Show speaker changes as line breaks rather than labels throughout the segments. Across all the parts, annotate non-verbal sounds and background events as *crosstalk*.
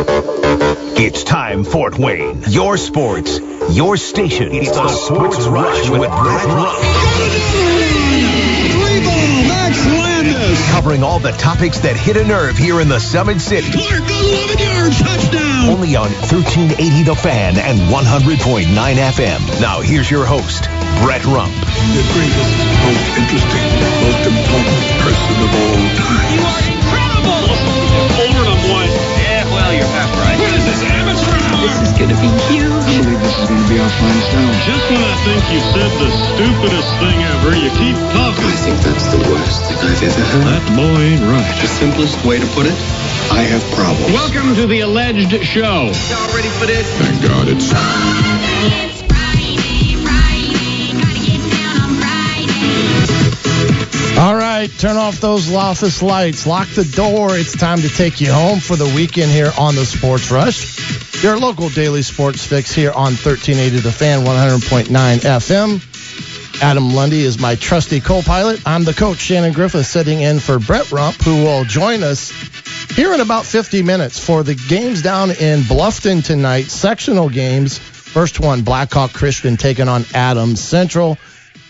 It's time, Fort Wayne. Your sports, your station. It's the Sports Rush with Brett Rump.
Three ball, Max Landis.
Covering all the topics that hit a nerve here in the Summit City.
Clark, 11 yards, touchdown.
Only on 1380 The Fan and 100.9 FM. Now here's your host, Brett Rump.
the greatest, most interesting, most important person of all time.
You are incredible! Over and one. Yeah, well, you're half right.
What is this, amateur hour?
This is going to be huge.
I believe this is going to be our finest hour.
Just when I think you said the stupidest thing ever, you keep talking.
I think that's the worst thing I've ever heard.
That boy ain't right.
The simplest way to put it, I have problems.
Welcome to the alleged show.
Y'all ready for this?
Thank God it's.
All right, turn off those office lights, lock the door. It's time to take you home for the weekend here on the Sports Rush. Your local daily sports fix here on 1380 The Fan, 100.9 FM. Adam Lundy is my trusty co-pilot. I'm the coach, Shannon Griffith, sitting in for Brett Rump, who will join us here in about 50 minutes for the games down in Bluffton tonight, sectional games. First one, Blackhawk Christian taking on Adams Central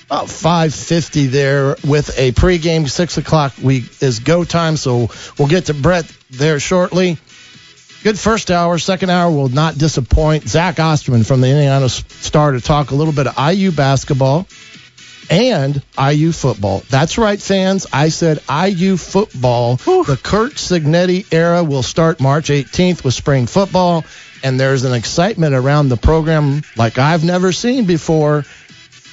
about 5:50 there with a pregame. Six o'clock we is go time, so we'll get to Brett there shortly. Good first hour. Second hour will not disappoint. Zach Osterman from the Indiana Star to talk a little bit of IU basketball and IU football. That's right, fans. I said IU football. The Curt Cignetti era will start March 18th with spring football, and there's an excitement around the program like I've never seen before.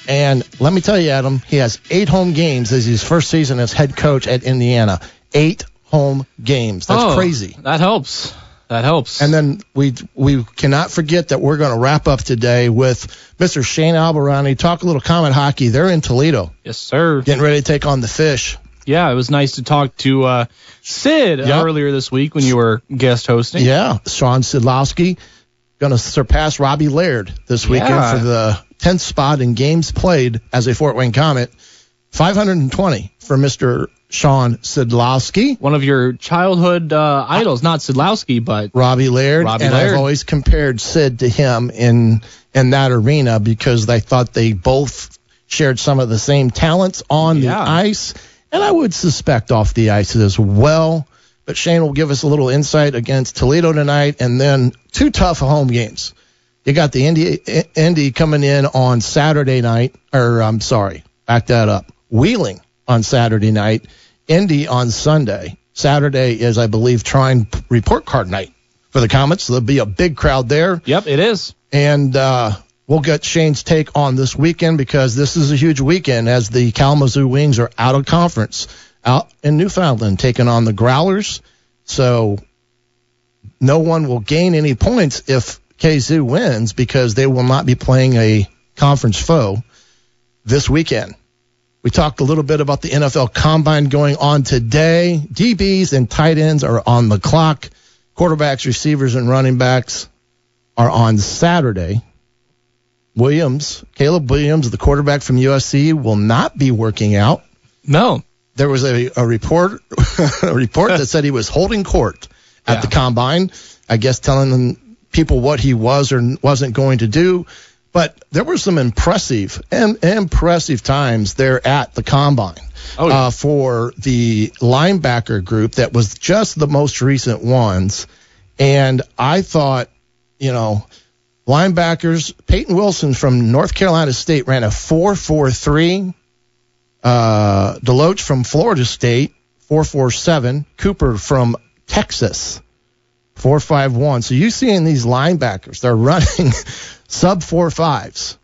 And let me tell you, Adam, he has eight home games as his first season as head coach at Indiana. Eight home games. That's
Oh,
crazy.
That helps. That helps.
And then we we cannot forget that we're going to wrap up today with Mr. Shane Albahrani. Talk a little Komet hockey. They're in Toledo,
yes, sir.
getting ready to take on the Fish.
Yeah, it was nice to talk to uh, Sid
Yep.
earlier this week when you were guest hosting.
Yeah, Shawn Szydlowski going to surpass Robbie Laird this weekend
Yeah.
for the 10th spot in games played as a Fort Wayne Komet. 520 for Mr. Shawn Szydlowski.
One of your childhood uh, idols, not Szydlowski, but
Robbie Laird,
Robbie
and
Laird.
I've always compared Sid to him in in that arena because I thought they both shared some of the same talents on the ice, and I would suspect off the ice as well. But Shane will give us a little insight against Toledo tonight, and then two tough home games. You got the Indy Indy coming in on Saturday night, or I'm sorry, back that up. Wheeling on Saturday night, Indy on Sunday. Saturday is, I believe, trying report card night for the Komets. So there'll be a big crowd there,
yep, it is.
and uh, we'll get Shane's take on this weekend because this is a huge weekend as the Kalamazoo Wings are out of conference, out in Newfoundland, taking on the Growlers. So no one will gain any points if KZoo wins because they will not be playing a conference foe this weekend. We talked a little bit about the NFL Combine going on today. DBs and tight ends are on the clock. Quarterbacks, receivers, and running backs are on Saturday. Williams, Caleb Williams, the quarterback from USC, will not be working out.
No.
There was a, a report *laughs* a report that said he was holding court at
Yeah.
the combine. I guess telling them people what he was or wasn't going to do. But there were some impressive and impressive times there at the combine
Oh, yeah.
uh, for the linebacker group that was just the most recent ones. And I thought, you know, linebackers, Peyton Wilson from North Carolina State ran a 4.43. Uh, Deloach from Florida State, 4.47. Cooper from Texas, 4.51. So you seeing these linebackers, they're *laughs* running sub four fives.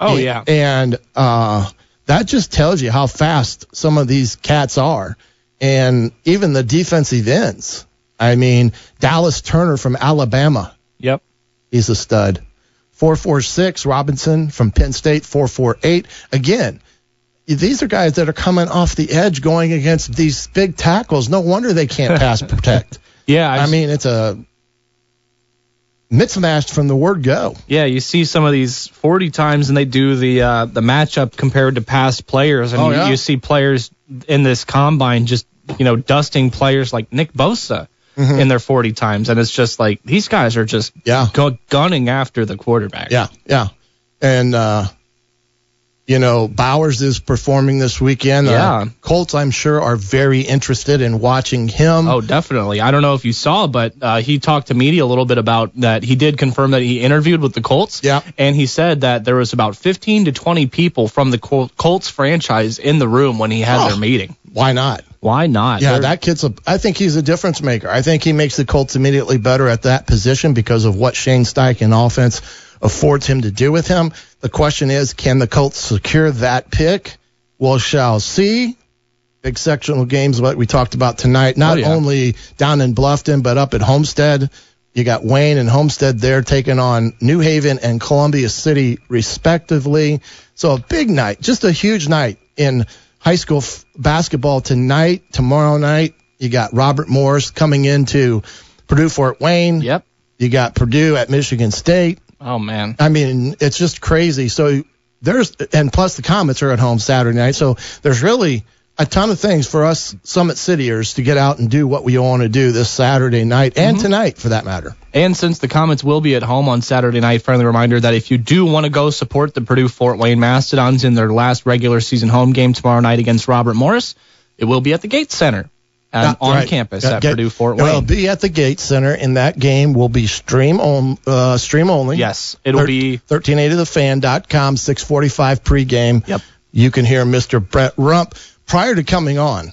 Oh, yeah.
And uh, that just tells you how fast some of these cats are. And even the defensive ends. I mean, Dallas Turner from Alabama,
Yep.
he's a stud. 446 Robinson from Penn State, 448. Again, these are guys that are coming off the edge going against these big tackles. No wonder they can't *laughs* pass protect.
Yeah.
I mean, it's a mismatch from the word go.
Yeah, you see some of these 40 times, and they do the uh, the matchup compared to past players, and
Oh,
you,
yeah.
you see players in this combine just you know dusting players like Nick Bosa. in their 40 times, and it's just like these guys are just
Yeah.
gu- gunning after the quarterback.
Yeah, yeah. And uh you know, Bowers is performing this weekend. Uh,
Yeah.
Colts, I'm sure, are very interested in watching him.
Oh, definitely. I don't know if you saw, but uh, he talked to media a little bit about that. He did confirm that he interviewed with the Colts.
Yeah.
And he said that there was about 15 to 20 people from the Col- Colts franchise in the room when he had
Oh.
their meeting.
Why not?
Why not?
Yeah,
They're-
that kid's a. I think he's a difference maker. I think he makes the Colts immediately better at that position because of what Shane Steichen offense affords him to do with him. The question is, can the Colts secure that pick? Well, shall see. Big sectional games, what we talked about tonight. Not
Oh, yeah.
only down in Bluffton, but up at Homestead. You got Wayne and Homestead there taking on New Haven and Columbia City, respectively. So a big night, just a huge night in high school f- basketball tonight, tomorrow night. You got Robert Morris coming into Purdue Fort Wayne.
Yep.
You got Purdue at Michigan State.
Oh, man.
I mean, it's just crazy. So there's, and plus the Komets are at home Saturday night. So there's really a ton of things for us Summit Cityers to get out and do what we want to do this Saturday night and mm-hmm. tonight for that matter.
And since the Komets will be at home on Saturday night, friendly reminder that if you do want to go support the Purdue Fort Wayne Mastodons in their last regular season home game tomorrow night against Robert Morris, it will be at the Gates Center on
right.
campus at
get-
Purdue Fort
It'll be at the Gates Center, and that game will be stream on uh, stream only.
Yes, it'll be
1380thefan.com, 645 pregame.
Yep.
You can hear Mr. Brett Rump prior to coming on.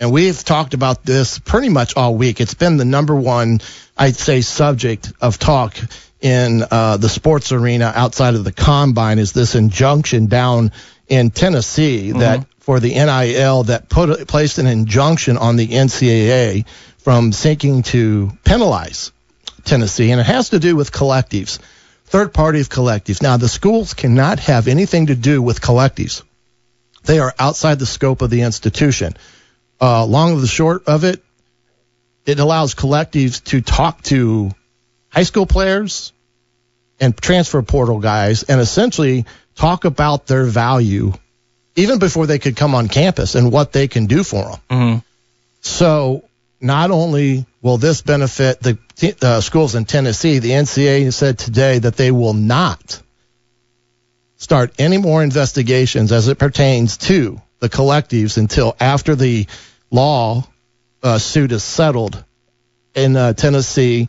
And we've talked about this pretty much all week. It's been the number one, I'd say, subject of talk in uh, the sports arena outside of the combine is this injunction down in Tennessee that for the NIL that put placed an injunction on the NCAA from seeking to penalize Tennessee, and it has to do with collectives, third party collectives. Now, the schools cannot have anything to do with collectives. They are outside the scope of the institution. Uh, long of the short of it, it allows collectives to talk to high school players and transfer portal guys and essentially talk about their value even before they could come on campus and what they can do for them.
Mhm.
So not only will this benefit the uh, schools in Tennessee, the NCAA said today that they will not start any more investigations as it pertains to the collectives until after the law uh, suit is settled in uh, Tennessee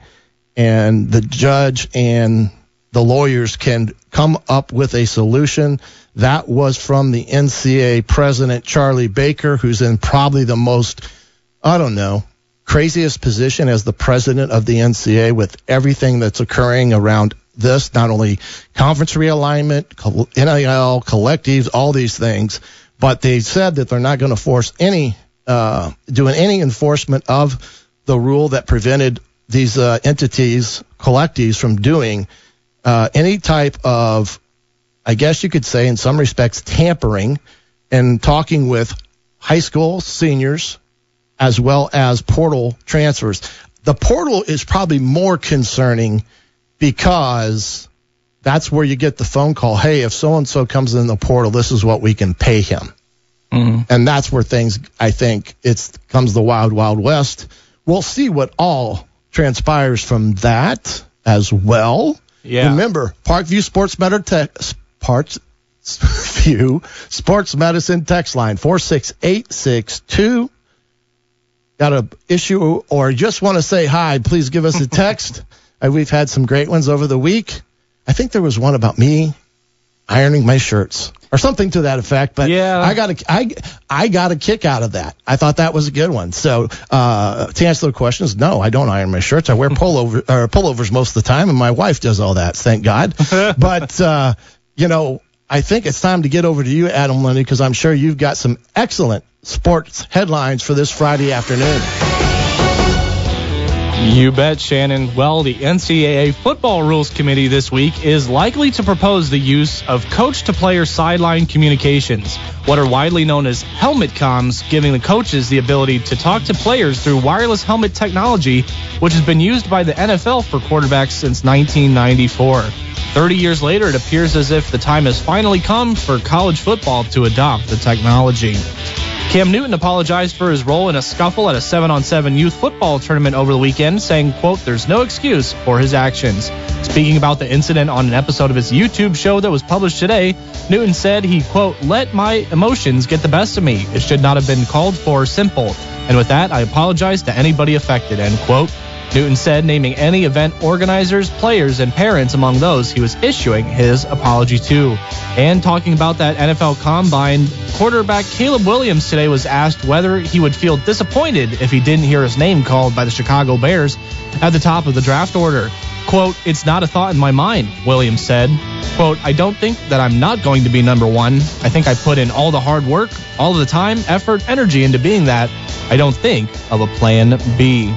and the judge and the lawyers can come up with a solution. That was from the NCA president, Charlie Baker, who's in probably the most, I don't know, craziest position as the president of the NCA with everything that's occurring around this, not only conference realignment, NIL, collectives, all these things, but they said that they're not going to force any, uh, doing any enforcement of the rule that prevented these uh, entities, collectives, from doing uh, any type of, I guess you could say, in some respects, tampering and talking with high school seniors as well as portal transfers. The portal is probably more concerning because that's where you get the phone call. Hey, if so and so comes in the portal, this is what we can pay him.
Mhm.
And that's where things, I think, it's comes the wild, wild west. We'll see what all transpires from that as well.
Yeah.
Remember, Parkview Sports Better Tech Parts View Sports Medicine text line four six eight six two. Got a issue or just want to say hi? Please give us a text. *laughs* Uh, We've had some great ones over the week. I think there was one about me ironing my shirts or something to that effect. But
Yeah.
I got a I I got a kick out of that. I thought that was a good one. So uh, to answer the questions, no, I don't iron my shirts. I wear pullover or pullovers most of the time, and my wife does all that. Thank God. *laughs* but uh, you know, I think it's time to get over to you, Adam Lundy, because I'm sure you've got some excellent sports headlines for this Friday afternoon.
You bet, Shannon. Well, the NCAA Football Rules Committee this week is likely to propose the use of coach to player sideline communications, what are widely known as helmet comms, giving the coaches the ability to talk to players through wireless helmet technology, which has been used by the NFL for quarterbacks since 1994. 30 years later, it appears as if the time has finally come for college football to adopt the technology. Cam Newton apologized for his role in a scuffle at a 7-on-7 youth football tournament over the weekend, saying, quote, there's no excuse for his actions. Speaking about the incident on an episode of his YouTube show that was published today, Newton said he, quote, let my emotions get the best of me. It should not have been called for simple. And with that, I apologize to anybody affected, end quote. Newton said, naming any event organizers, players, and parents among those he was issuing his apology to. And talking about that NFL combine, quarterback Caleb Williams today was asked whether he would feel disappointed if he didn't hear his name called by the Chicago Bears at the top of the draft order. Quote, it's not a thought in my mind, Williams said. Quote, I don't think that I'm not going to be number one. I think I put in all the hard work, all the time, effort, energy into being that. I don't think of a plan B.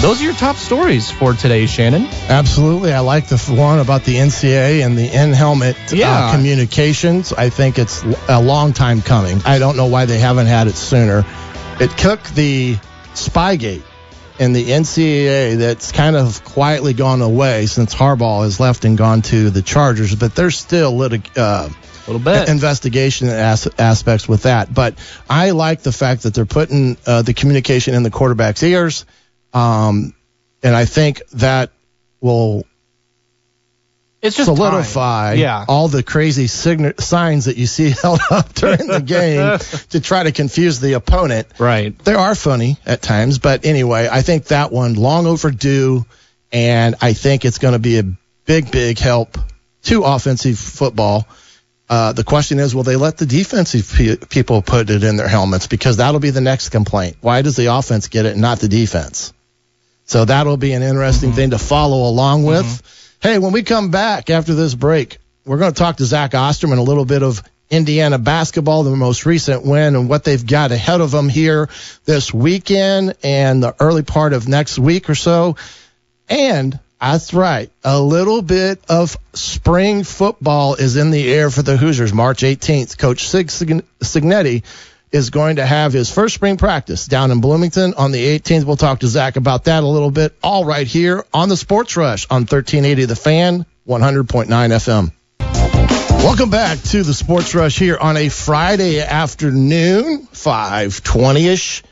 Those are your top stories for today, Shannon.
Absolutely. I like the one about the NCAA and the in helmet
Yeah.
uh, communications. I think it's a long time coming. I don't know why they haven't had it sooner. It took the Spygate and the NCAA that's kind of quietly gone away since Harbaugh has left and gone to the Chargers, but there's still litig- uh,
A little bit.
investigation as- aspects with that. But I like the fact that they're putting uh, the communication in the quarterback's ears, um, and I think that will
It's just
solidify.
Yeah.
all the crazy sign- signs that you see *laughs* held up during the game *laughs* to try to confuse the opponent.
Right.
They are funny at times, but anyway, I think that one long overdue, and I think it's going to be a big, big help to offensive football. Uh, the question is, will they let the defensive pe- people put it in their helmets? Because that'll be the next complaint. Why does the offense get it and not the defense? So that'll be an interesting thing to follow along with. Mm-hmm. Hey, when we come back after this break, we're going to talk to Zach Osterman a little bit of Indiana basketball, the most recent win, and what they've got ahead of them here this weekend and the early part of next week or so. And that's right, a little bit of spring football is in the air for the Hoosiers. March 18th, Coach Sig Sig- Cignetti is going to have his first spring practice down in Bloomington on the 18th. We'll talk to Zach about that a little bit, all right here on the Sports Rush on 1380 The Fan, 100.9 FM. Welcome back to the Sports Rush here on a Friday afternoon, 520-ish,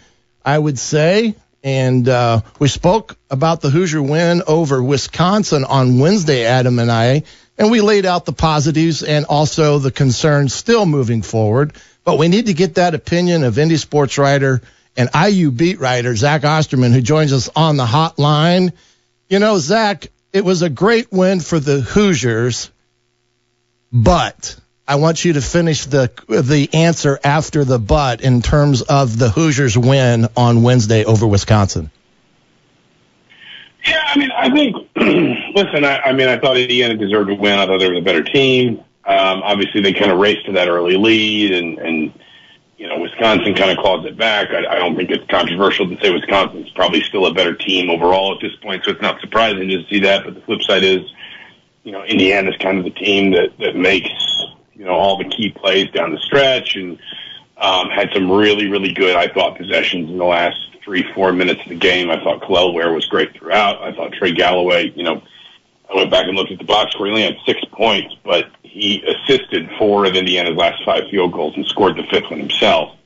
I would say. And uh, we spoke about the Hoosier win over Wisconsin on Wednesday, Adam and I, and we laid out the positives and also the concerns still moving forward. But we need to get that opinion of Indy sports writer and IU beat writer Zach Osterman, who joins us on the hotline. You know, Zach, it was a great win for the Hoosiers, but I want you to finish the the answer after the but in terms of the Hoosiers win on Wednesday over Wisconsin.
Yeah, I mean, I think. *clears throat* listen, I, I mean, I thought Indiana deserved to win. I thought they were the better team. Um, obviously, they kind of raced to that early lead, and and you know, Wisconsin kind of claws it back. I, I don't think it's controversial to say Wisconsin's probably still a better team overall at this point, so it's not surprising to see that. But the flip side is, you know, Indiana's kind of the team that that makes you know all the key plays down the stretch, and um, had some really really good, I thought, possessions in the last three four minutes of the game. I thought Kel'el Ware was great throughout. I thought Trey Galloway, you know. I went back and looked at the box score. He only had six points, but he assisted four of Indiana's last five field goals and scored the fifth one himself.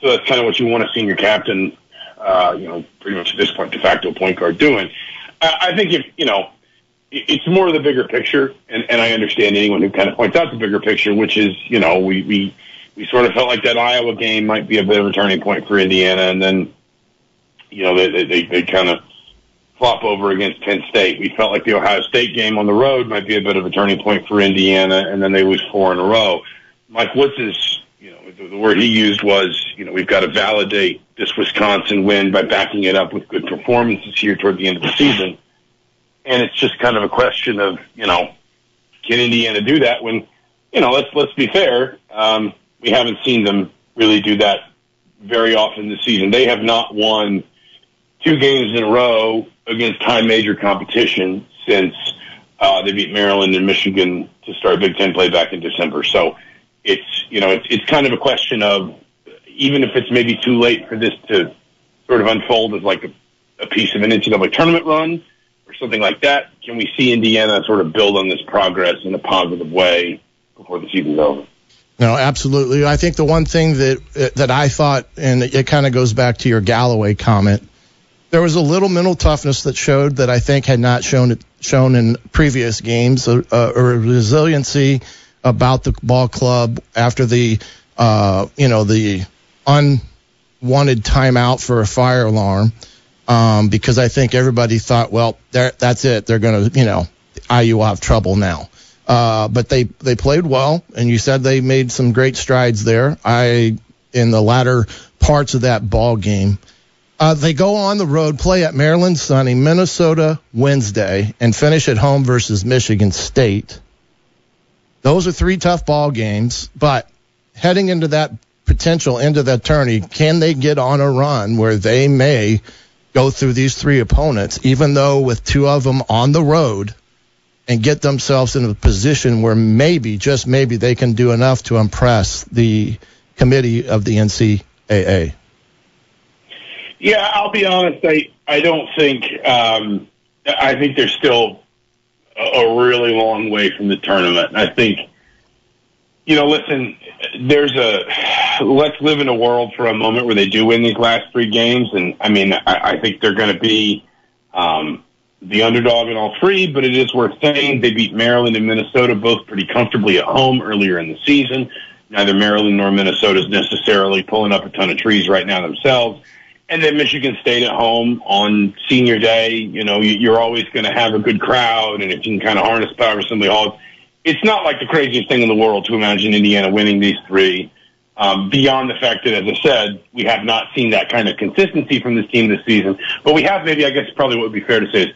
So that's kind of what you want to see your captain, uh, you know, pretty much at this point, de facto point guard doing. I, I think if, you know, it's more of the bigger picture, and, and I understand anyone who kind of points out the bigger picture, which is, you know, we, we, we sort of felt like that Iowa game might be a bit of a turning point for Indiana, and then, you know, they, they, they kind of flop over against Penn State. We felt like the Ohio State game on the road might be a bit of a turning point for Indiana, and then they lose four in a row. Mike Woods you know, the, the word he used was, you know, we've got to validate this Wisconsin win by backing it up with good performances here toward the end of the season. And it's just kind of a question of, you know, can Indiana do that when, you know, let's let's be fair, um, we haven't seen them really do that very often this season. They have not won two games in a row against high major competition since uh, they beat Maryland and Michigan to start Big Ten play back in December. So it's you know it's it's kind of a question of even if it's maybe too late for this to sort of unfold as like a, a piece of an NCAA tournament run or something like that, can we see Indiana sort of build on this progress in a positive way before the season's over?
No, absolutely. I think the one thing that that I thought, and it kind of goes back to your Galloway comment, there was a little mental toughness that showed that I think had not shown shown in previous games, a, a resiliency about the ball club after the uh, you know the unwanted timeout for a fire alarm, um, because I think everybody thought, well, that's it, they're going to you know IU will have trouble now. Uh, but they they played well, and you said they made some great strides there. I in the latter parts of that ball game. Uh, they go on the road, play at Maryland Sunny, Minnesota Wednesday, and finish at home versus Michigan State. Those are three tough ball games, but heading into that potential into that tourney, can they get on a run where they may go through these three opponents, even though with two of them on the road, and get themselves in a position where maybe, just maybe, they can do enough to impress the committee of the NCAA?
Yeah, I'll be honest. I I don't think. Um, I think they're still a, a really long way from the tournament. I think. You know, listen. There's a. Let's live in a world for a moment where they do win these last three games, and I mean, I, I think they're going to be. Um, the underdog in all three, but it is worth saying they beat Maryland and Minnesota both pretty comfortably at home earlier in the season. Neither Maryland nor Minnesota is necessarily pulling up a ton of trees right now themselves. And then Michigan State at home on senior day, you know, you're always going to have a good crowd. And if you can kind of harness power Assembly Hall, it's not like the craziest thing in the world to imagine Indiana winning these three. Um, beyond the fact that, as I said, we have not seen that kind of consistency from this team this season. But we have maybe, I guess probably what would be fair to say is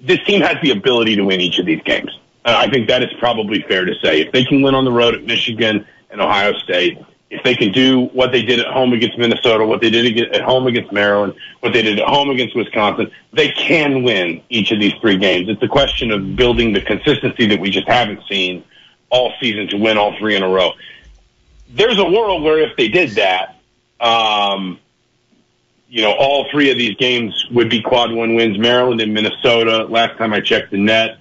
this team has the ability to win each of these games. Uh, I think that is probably fair to say. If they can win on the road at Michigan and Ohio State, if they can do what they did at home against Minnesota, what they did at home against Maryland, what they did at home against Wisconsin, they can win each of these three games. It's a question of building the consistency that we just haven't seen all season to win all three in a row. There's a world where if they did that, um, you know, all three of these games would be quad one wins. Maryland and Minnesota. Last time I checked the net,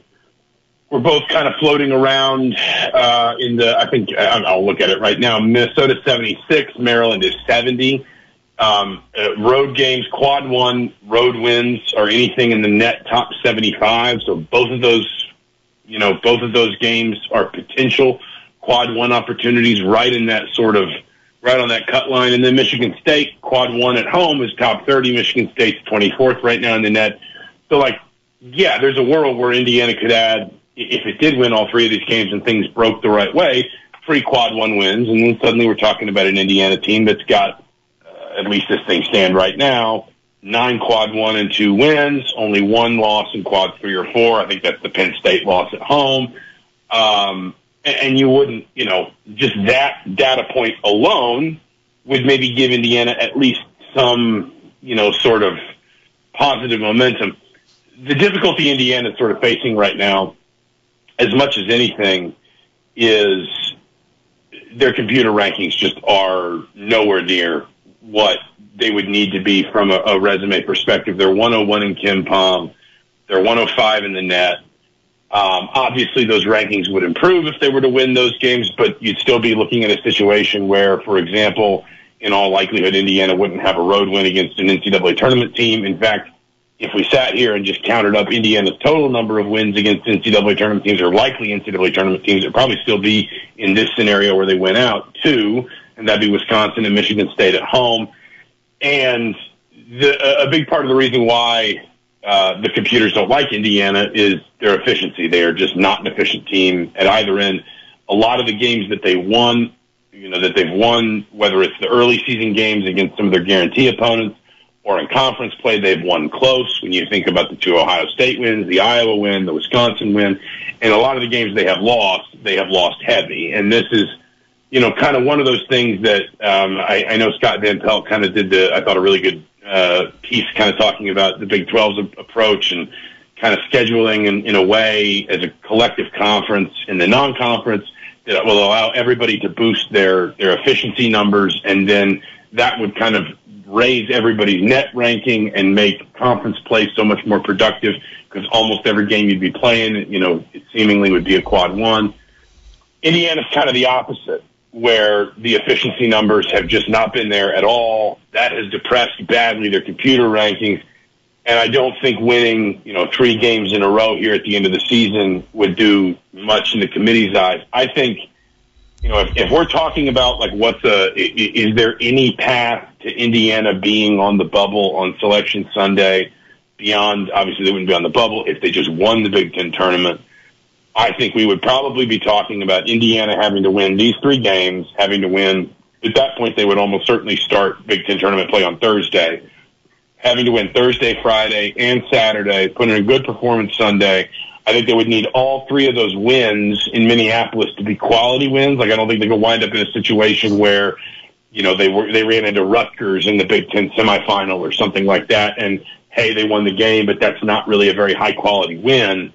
we're both kind of floating around uh, in the. I think I'll look at it right now. Minnesota seventy six, Maryland is seventy. Um, uh, road games, quad one road wins or anything in the net top seventy five. So both of those, you know, both of those games are potential quad one opportunities, right in that sort of right on that cut line. And then Michigan State, quad one at home, is top 30. Michigan State's 24th right now in the net. So, like, yeah, there's a world where Indiana could add, if it did win all three of these games and things broke the right way, three quad one wins. And then suddenly we're talking about an Indiana team that's got, uh, at least this thing stand right now, nine quad one and two wins, only one loss in quad three or four. I think that's the Penn State loss at home. Um, and you wouldn't, you know, just that data point alone would maybe give Indiana at least some, you know, sort of positive momentum. The difficulty Indiana is sort of facing right now, as much as anything, is their computer rankings just are nowhere near what they would need to be from a, a resume perspective. They're 101 in KenPom. They're 105 in the net. Um, obviously, those rankings would improve if they were to win those games, but you'd still be looking at a situation where, for example, in all likelihood, Indiana wouldn't have a road win against an NCAA tournament team. In fact, if we sat here and just counted up Indiana's total number of wins against NCAA tournament teams or likely NCAA tournament teams, it'd probably still be in this scenario where they went out two, and that'd be Wisconsin and Michigan State at home. And the, a big part of the reason why uh, the computers don't like Indiana is their efficiency. They are just not an efficient team at either end. A lot of the games that they won, you know, that they've won, whether it's the early season games against some of their guarantee opponents or in conference play, they've won close. When you think about the two Ohio State wins, the Iowa win, the Wisconsin win, and a lot of the games they have lost, they have lost heavy. And this is, you know, kind of one of those things that um, I, I know Scott Van Pelt kind of did the, I thought, a really good uh, piece kind of talking about the Big 12's approach and kind of scheduling in, in a way as a collective conference in the non-conference that will allow everybody to boost their, their efficiency numbers and then that would kind of raise everybody's net ranking and make conference play so much more productive because almost every game you'd be playing, you know, it seemingly would be a quad one. Indiana's kind of the opposite. where the efficiency numbers have just not been there at all. That has depressed badly their computer rankings. And I don't think winning, you know, three games in a row here at the end of the season would do much in the committee's eyes. I think, you know, if, if we're talking about like what's a, is there any path to Indiana being on the bubble on Selection Sunday beyond, obviously they wouldn't be on the bubble if they just won the Big Ten tournament. I think we would probably be talking about Indiana having to win these three games, having to win. At that point, they would almost certainly start Big Ten tournament play on Thursday. Having to win Thursday, Friday, and Saturday, put in a good performance Sunday. I think they would need all three of those wins in Minneapolis to be quality wins. Like I don't think they could wind up in a situation where, you know, they were they ran into Rutgers in the Big Ten semifinal or something like that, and hey, they won the game, but that's not really a very high quality win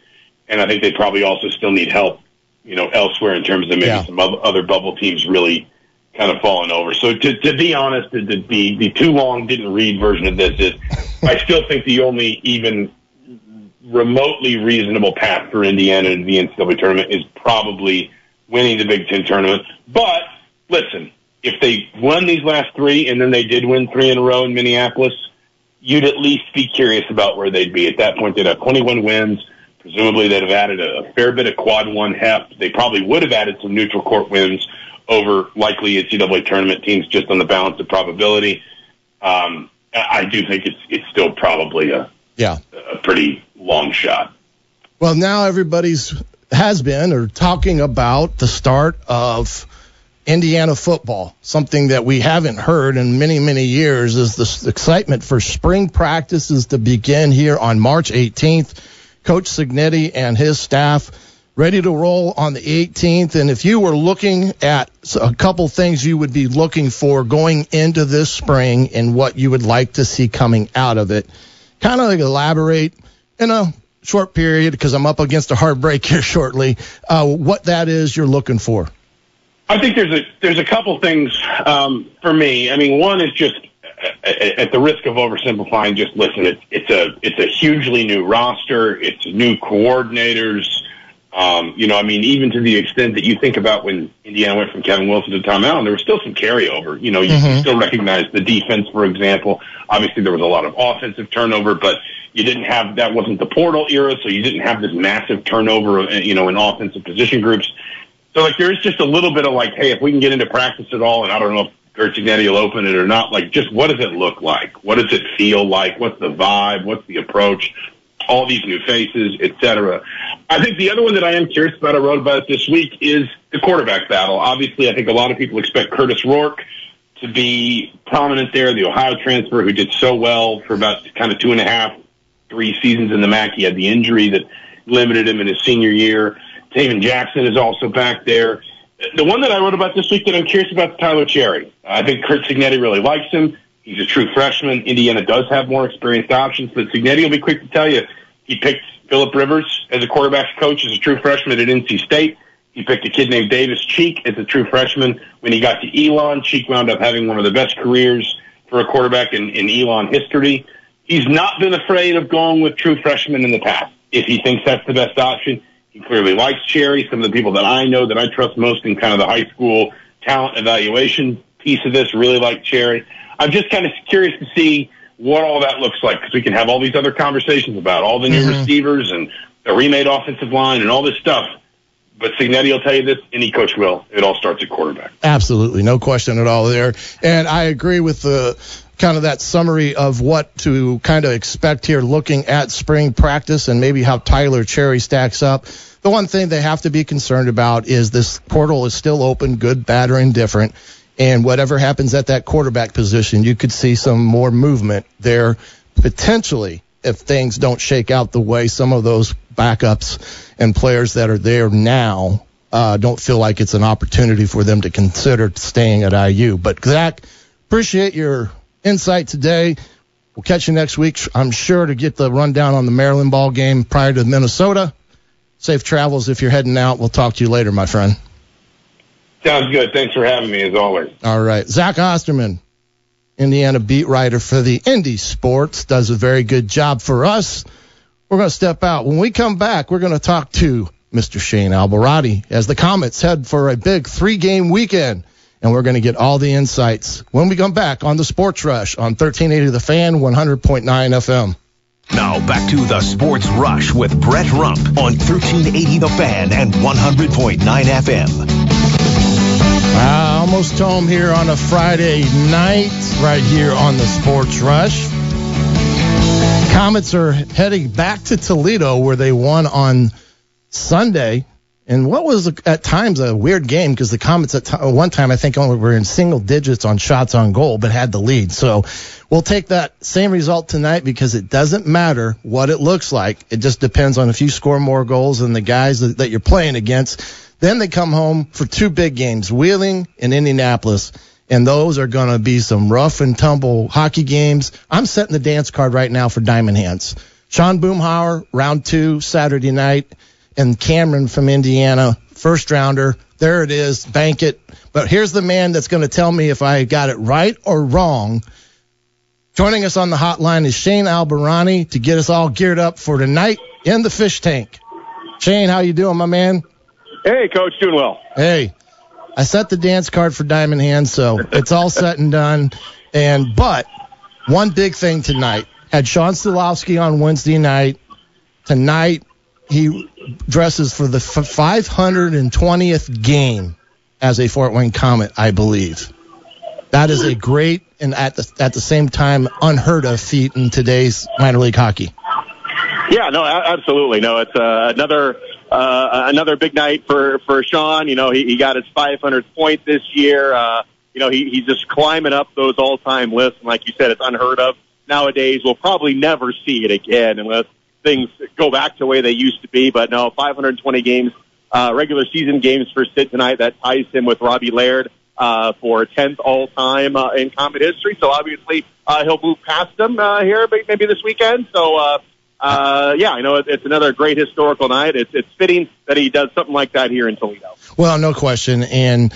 and I think they probably also still need help, you know, elsewhere in terms of maybe
Yeah.
some other bubble teams really kind of falling over. So to, to be honest, the, the, the, the too long didn't read version of this is I still think the only even remotely reasonable path for Indiana to the NCAA tournament is probably winning the Big Ten tournament. But listen, if they won these last three and then they did win three in a row in Minneapolis, you'd at least be curious about where they'd be. At that point, they'd have 21 wins. Presumably, they'd have added a, fair bit of quad one heft. They probably would have added some neutral court wins over likely NCAA tournament teams just on the balance of probability. Um, I do think it's it's still probably a,
Yeah.
a pretty long shot.
Well, now everybody's has been or talking about the start of Indiana football. Something that we haven't heard in many, many years is this excitement for spring practices to begin here on March 18th. Coach Cignetti and his staff ready to roll on the 18th. And if you were looking at a couple things you would be looking for going into this spring and what you would like to see coming out of it, kind of like elaborate in a short period because I'm up against a hard break *laughs* here shortly. Uh, what that is you're looking for?
I think there's a there's a couple things um, for me. I mean, one is just at the risk of oversimplifying. Just listen. It's it's a it's a hugely new roster. It's new coordinators. Um, you know, I mean, even to the extent that you think about when Indiana went from Kevin Wilson to Tom Allen, there was still some carryover. You know, you, you still recognize the defense, for example. Obviously, there was a lot of offensive turnover, but you didn't have that wasn't the portal era, so you didn't have this massive turnover. uh, You know, in offensive position groups. So like there is just a little bit of like, hey, if we can get into practice at all, and I don't know if Curt Cignetti will open it or not, like just what does it look like? What does it feel like? What's the vibe? What's the approach? All these new faces, et cetera. I think the other one that I am curious about, I wrote about this week, is the quarterback battle. Obviously, I think a lot of people expect Kurtis Rourke to be prominent there, the Ohio transfer who did so well for about kind of two and a half, three seasons in the MAC. He had the injury that limited him in his senior year. Tayven Jackson is also back there. The one that I wrote about this week that I'm curious about is Tyler Cherry. I think Curt Cignetti really likes him. He's a true freshman. Indiana does have more experienced options, but Cignetti will be quick to tell you he picked Philip Rivers as a quarterbacks coach as a true freshman at NC State. He picked a kid named Davis Cheek as a true freshman. When he got to Elon, Cheek wound up having one of the best careers for a quarterback in, in Elon history. He's not been afraid of going with true freshmen in the past. If he thinks that's the best option, he clearly likes Cherry. Some of the people that I know that I trust most in kind of the high school talent evaluation piece of this really like Cherry. I'm just kind of curious to see what all that looks like because we can have all these other conversations about all the new mm-hmm. receivers and the remade offensive line and all this stuff. But Cignetti will tell you this, any coach will. It all starts at quarterback.
Absolutely, no question at all there. And I agree with the kind of that summary of what to kind of expect here looking at spring practice and maybe how Tyler Cherry stacks up. The one thing they have to be concerned about is this portal is still open, good, bad, or indifferent. And whatever happens at that quarterback position, you could see some more movement there potentially if things don't shake out the way some of those backups and players that are there now uh, don't feel like it's an opportunity for them to consider staying at IU. But Zach, appreciate your insight today. We'll catch you next week. I'm sure to get the rundown on the Maryland ball game prior to Minnesota. Safe travels if you're heading out. We'll talk to you later, my friend.
Sounds good. Thanks for having me as always.
All right. Zach Osterman, Indiana beat writer for the Indy Sports, does a very good job for us. We're going to step out. When we come back, we're going to talk to Mr. Shane Albahrani as the Komets head for a big three game weekend and we're going to get all the insights when we come back on the Sports Rush on 1380 The Fan, 100.9 FM.
Now back to the Sports Rush with Brett Rump on 1380 The Fan and 100.9 FM.
Wow, almost home here on a Friday night, right here on the Sports Rush. Komets are heading back to Toledo where they won on Sunday. And what was at times a weird game because the Komets at t- uh, one time I think only were in single digits on shots on goal but had the lead. So we'll take that same result tonight because it doesn't matter what it looks like. It just depends on if you score more goals than the guys that, that you're playing against. Then they come home for two big games, Wheeling and Indianapolis. And those are going to be some rough and tumble hockey games. I'm setting the dance card right now for Diamond Hands. Sean Boomhauer, round two, Saturday night. And Cameron from Indiana, first rounder. There it is, bank it. But here's the man that's going to tell me if I got it right or wrong. Joining us on the hotline is Shane Albahrani to get us all geared up for tonight in the fish tank. Shane, how you doing, my man?
Hey, coach, doing well.
Hey, I set the dance card for Diamond Hands, so it's all set and done. And but one big thing tonight had Shawn Szydlowski on Wednesday night. Tonight he dresses for the f- 520th game as a Fort Wayne Komet, I believe. That is a great and at the at the same time unheard of feat in today's minor league hockey.
Yeah, no, absolutely. No, it's uh, another uh, another big night for for Shawn. You know, he, he got his 500th point this year. Uh, you know, he, he's just climbing up those all time lists, and like you said, it's unheard of nowadays. We'll probably never see it again unless things go back to the way they used to be. But no, 520 games, uh, regular season games for Sid tonight. That ties him with Robbie Laird uh, for 10th all time uh, in Komet history. So obviously uh, he'll move past him uh, here maybe this weekend. So. Uh, uh, yeah, I know it, it's another great historical night. It's, it's fitting that he does something like that here in Toledo.
Well, no question. And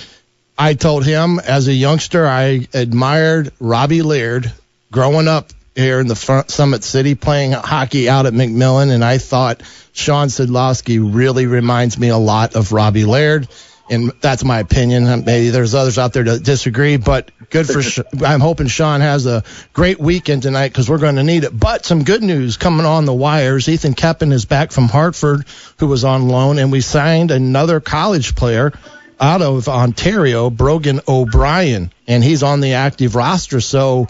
I told him as a youngster, I admired Robbie Laird growing up here in the front Summit City playing hockey out at McMillan. And I thought Shawn Szydlowski really reminds me a lot of Robbie Laird. And that's my opinion. Maybe there's others out there that disagree, but good for. I'm hoping Shawn has a great weekend tonight because we're going to need it. But some good news coming on the wires. Ethan Keppen is back from Hartford, who was on loan, and we signed another college player out of Ontario, Brogan O'Brien, and he's on the active roster. So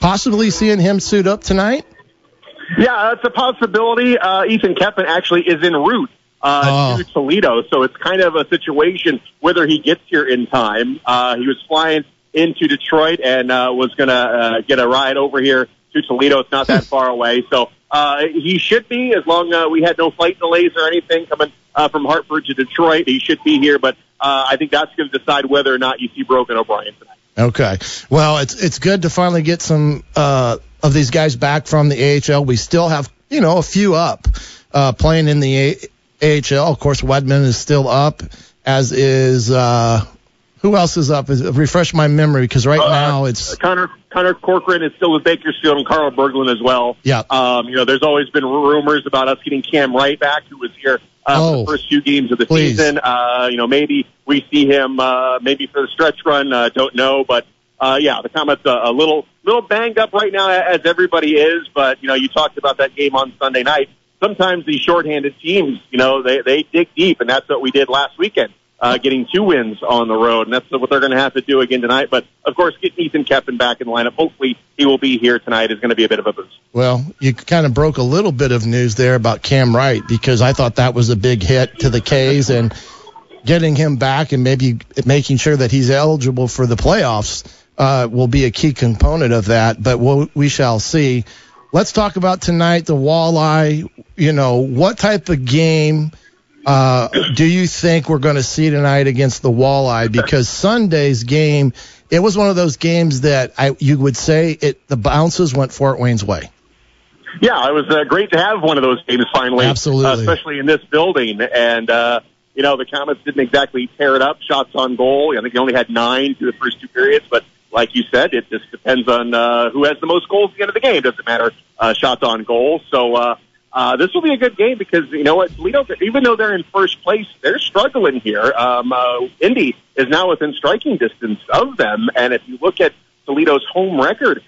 possibly seeing him suit up tonight.
Yeah, that's a possibility. Uh, Ethan Keppen actually is en route uh,
Oh.
to Toledo, so it's kind of a situation whether he gets here in time. Uh, he was flying into Detroit and uh, was going to uh, get a ride over here to Toledo. It's not that *laughs* far away, so uh, he should be as long uh, we had no flight delays or anything coming uh, from Hartford to Detroit. He should be here, but uh, I think that's going to decide whether or not you see Brogan O'Brien tonight.
Okay. Well, it's it's good to finally get some uh, of these guys back from the AHL. We still have you know a few up uh, playing in the a- AHL. Of course, Wedman is still up, as is uh, who else is up? Is, refresh my memory because right
Uh,
now it's
Connor Connor Corcoran is still with Bakersfield and Carl Berglund as well.
Yeah.
Um, you know, there's always been rumors about us getting Cam Wright back, who was here uh, for
Oh.
the first few games of the
Please.
season. Uh, you know, maybe we see him uh, maybe for the stretch run. Uh, don't know, but uh, yeah, the Komets uh, a little little banged up right now, as everybody is. But you know, you talked about that game on Sunday night. Sometimes these shorthanded teams, you know, they they dig deep, and that's what we did last weekend. Uh, getting two wins on the road, and that's what they're going to have to do again tonight. But of course, getting Ethan Keppen back in the lineup, hopefully he will be here tonight, is going to be a bit of a boost.
well, you kind of broke a little bit of news there about Cam Wright because I thought that was a big hit to the K's and getting him back and maybe making sure that he's eligible for the playoffs uh, will be a key component of that. But we'll, we shall see. Let's talk about tonight the walleye. You know, what type of game uh, do you think we're going to see tonight against the walleye? Because Sunday's game, it was one of those games that I you would say it the bounces went Fort Wayne's way.
Yeah, it was uh, great to have one of those games finally.
Absolutely.
Uh, especially in this building. And, uh, you know, the Komets didn't exactly tear it up, shots on goal. I think they only had nine through the first two periods, but like you said, it just depends on uh, who has the most goals at the end of the game. Doesn't matter uh, shots on goal. So, uh, uh, this will be a good game because you know what, Toledo, even though they're in first place, they're struggling here. Um, uh, Indy is now within striking distance of them, and if you look at Toledo's home record,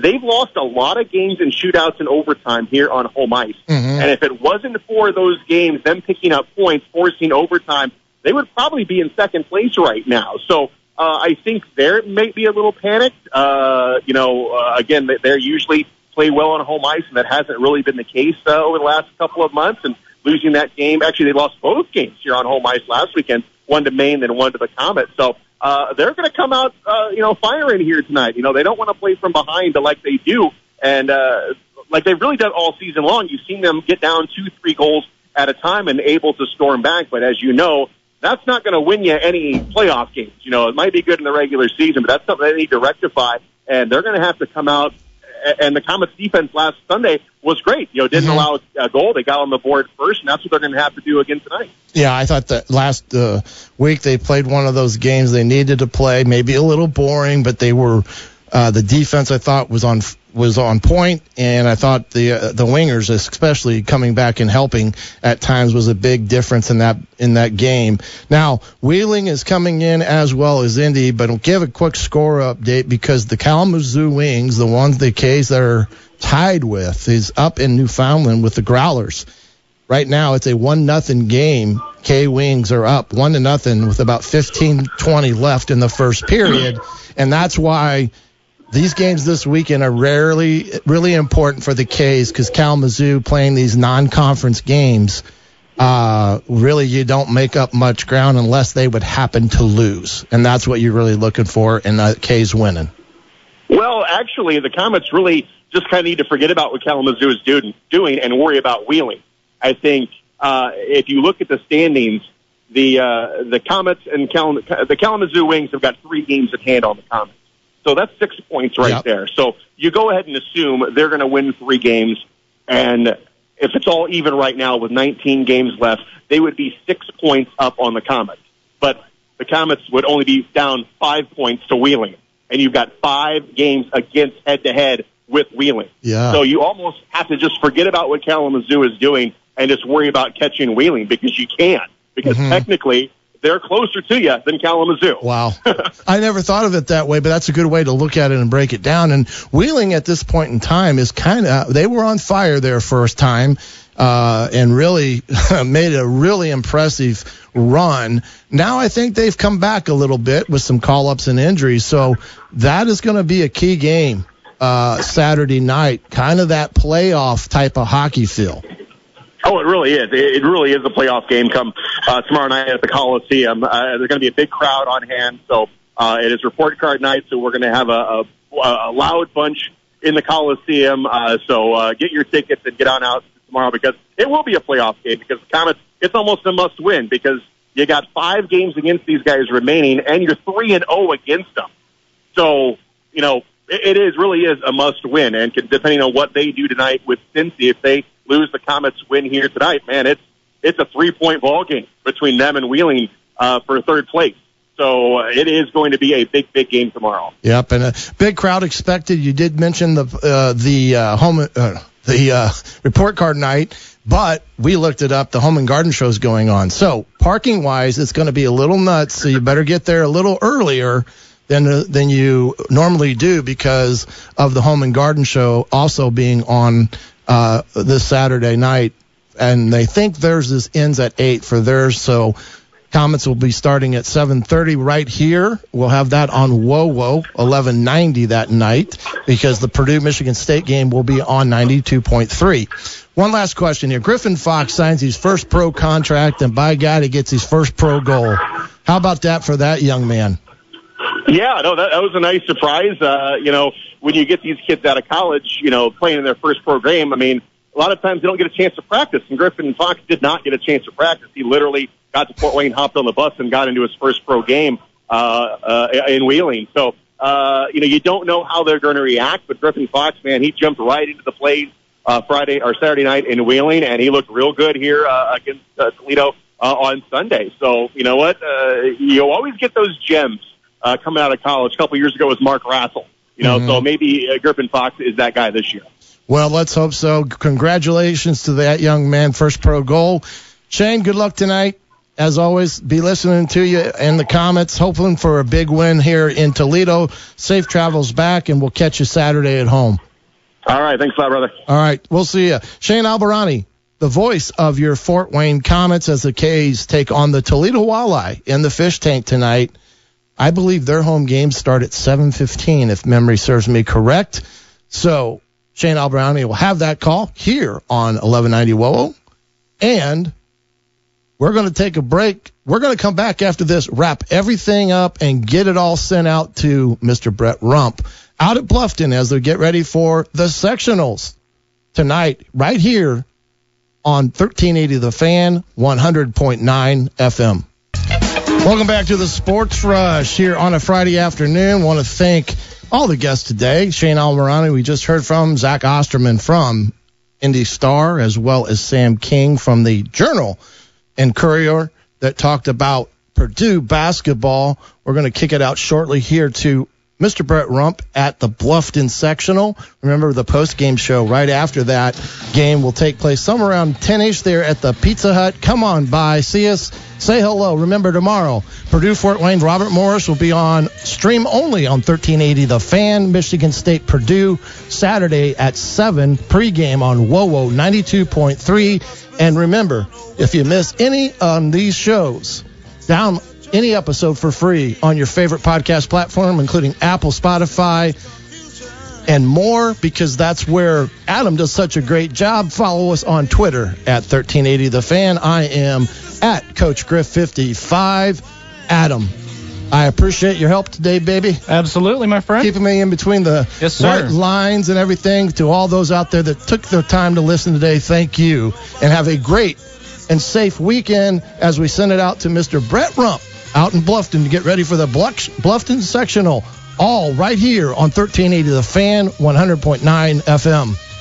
they've lost a lot of games in shootouts and overtime here on home ice. And if it wasn't for those games, them picking up points, forcing overtime, they would probably be in second place right now. So uh, I think there may be a little panicked. Uh, you know, uh, again, they're usually play well on home ice, and that hasn't really been the case uh, over the last couple of months. And losing that game, actually, they lost both games here on home ice last weekend, one to Maine, then one to the Komet. So uh, they're going to come out, uh, you know, firing here tonight. You know, they don't want to play from behind like they do, and uh, like they've really done all season long. You've seen them get down two, three goals at a time and able to storm back. But as you know, that's not going to win you any playoff games. You know, it might be good in the regular season, but that's something they need to rectify. And they're going to have to come out. And the Komets defense last Sunday was great. You know, didn't allow a goal. They got on the board first, and that's what they're going to have to do again tonight.
Yeah, I thought that last uh, week they played one of those games they needed to play. Maybe a little boring, but they were uh, the defense. I thought was on was on point, and I thought the uh, the wingers, especially coming back and helping at times, was a big difference in that in that game. Now Wheeling is coming in as well as Indy, but I'll give a quick score update because the Kalamazoo Wings, the ones the K's that are tied with, is up in Newfoundland with the Growlers. Right now, it's a one nothing game. K Wings are up one to nothing with about 15, 20 left in the first period, and that's why these games this weekend are rarely really important for the K's because Kalamazoo playing these non-conference games. Uh, really, you don't make up much ground unless they would happen to lose, and that's what you're really looking for. And uh, K's winning.
Well, actually, the Komets really just kind of need to forget about what Kalamazoo is doing, doing and worry about Wheeling. I think uh, if you look at the standings, the uh, the Komets and the Kalamazoo Wings have got three games at hand on the Komets. So that's six points right
Yep.
there. So you go ahead and assume they're going to win three games, and if it's all even right now with 19 games left, they would be six points up on the Komets. But the Komets would only be down five points to Wheeling, and you've got five games against head to head with Wheeling.
Yeah.
So you almost have to just forget about what Kalamazoo is doing and just worry about catching Wheeling because you can't. Because
Mhm.
technically, they're closer to you than Kalamazoo.
Wow. *laughs* I never thought of it that way, but that's a good way to look at it and break it down. And Wheeling at this point in time is kind of, they were on fire their first time. Uh, and really *laughs* made a really impressive run. Now I think they've come back a little bit with some call ups and injuries. So that is going to be a key game, uh, Saturday night. Kind of that playoff type of hockey feel.
Oh, it really is. It really is a playoff game come uh, tomorrow night at the Coliseum. Uh, there's going to be a big crowd on hand, so uh, it is report card night. So we're going to have a, a, a loud bunch in the Coliseum. Uh, so uh, get your tickets and get on out tomorrow because it will be a playoff game. Because Komets, it's almost a must win because you got five games against these guys remaining, and you're three and zero against them. So, you know, it, it is really is a must win. And depending on what they do tonight with Cincy, if they lose the Komets win here tonight, man, it's it's a three point ball game between them and Wheeling uh, for third place. So uh, it is going to be a big, big game tomorrow.
Yep, and a big crowd expected. You did mention the uh, the uh, home uh, the uh, report card night, but we looked it up. The home and garden show is going on. So parking wise, it's going to be a little nuts. So you better get there a little earlier than uh, than you normally do because of the home and garden show also being on uh, this Saturday night. And they think theirs is ends at eight for theirs. So Komets will be starting at 7:30 right here. We'll have that on WoWo 1190 that night because the Purdue Michigan State game will be on 92.3. One last question here. Griffin Fox signs his first pro contract, and by God, he gets his first pro goal. How about that for that young man?
Yeah, no, that, that was a nice surprise. Uh, you know, when you get these kids out of college, you know, playing in their first pro game, I mean, a lot of times they don't get a chance to practice. And Griffin Fox did not get a chance to practice. He literally got to Fort Wayne, hopped on the bus, and got into his first pro game uh, uh, in Wheeling. So, uh, you know, you don't know how they're going to react, but Griffin Fox, man, he jumped right into the plays uh, Friday or Saturday night in Wheeling, and he looked real good here uh, against uh, Toledo uh, on Sunday. So, you know what? Uh, you always get those gems uh, coming out of college. A couple years ago was Mark Rassel. You know,
Mhm.
so maybe uh, Griffin Fox is that guy this year.
Well, let's hope so. Congratulations to that young man, first pro goal. Shane, good luck tonight. As always, be listening to you in the comments, hoping for a big win here in Toledo. Safe travels back, and we'll catch you Saturday at home.
All right. Thanks a lot, brother.
All right, we'll see you. Shane Albahrani, the voice of your Fort Wayne Komets as the K's take on the Toledo Walleye in the fish tank tonight. I believe their home games start at 7:15 if memory serves me correct. So, Shane Albahrani will have that call here on 1190 WOO. And we're going to take a break. We're going to come back after this, wrap everything up, and get it all sent out to Mr. Brett Rump out at Bluffton as they get ready for the sectionals tonight, right here on 1380 The Fan, 100.9 FM. Welcome back to the Sports Rush here on a Friday afternoon. Want to thank all the guests today. Shane Albahrani, we just heard from Zach Osterman from Indy Star, as well as Sam King from the Journal and Courier that talked about Purdue basketball. We're going to kick it out shortly here to Mr. Brett Rump at the Bluffton sectional. Remember, the post game show right after that game will take place somewhere around 10 ish there at the Pizza Hut. Come on by, see us, say hello. Remember, tomorrow, Purdue Fort Wayne, Robert Morris will be on stream only on 1380 The Fan, Michigan State Purdue, Saturday at 7, pregame on WOWO 92.3. And remember, if you miss any on these shows, down any episode for free on your favorite podcast platform, including Apple, Spotify, and more, because that's where Adam does such a great job. Follow us on Twitter at 1380 The Fan. I am at Coach Griff 55. Adam, I appreciate your help today, baby.
Absolutely, my friend.
Keeping me in between the
Yes,
lines and everything. To all those out there that took their time to listen today, thank you. And have a great and safe weekend as we send it out to Mr. Brett Rump out in Bluffton to get ready for the Bluffton sectional. All right here on 1380 The Fan, 100.9 FM.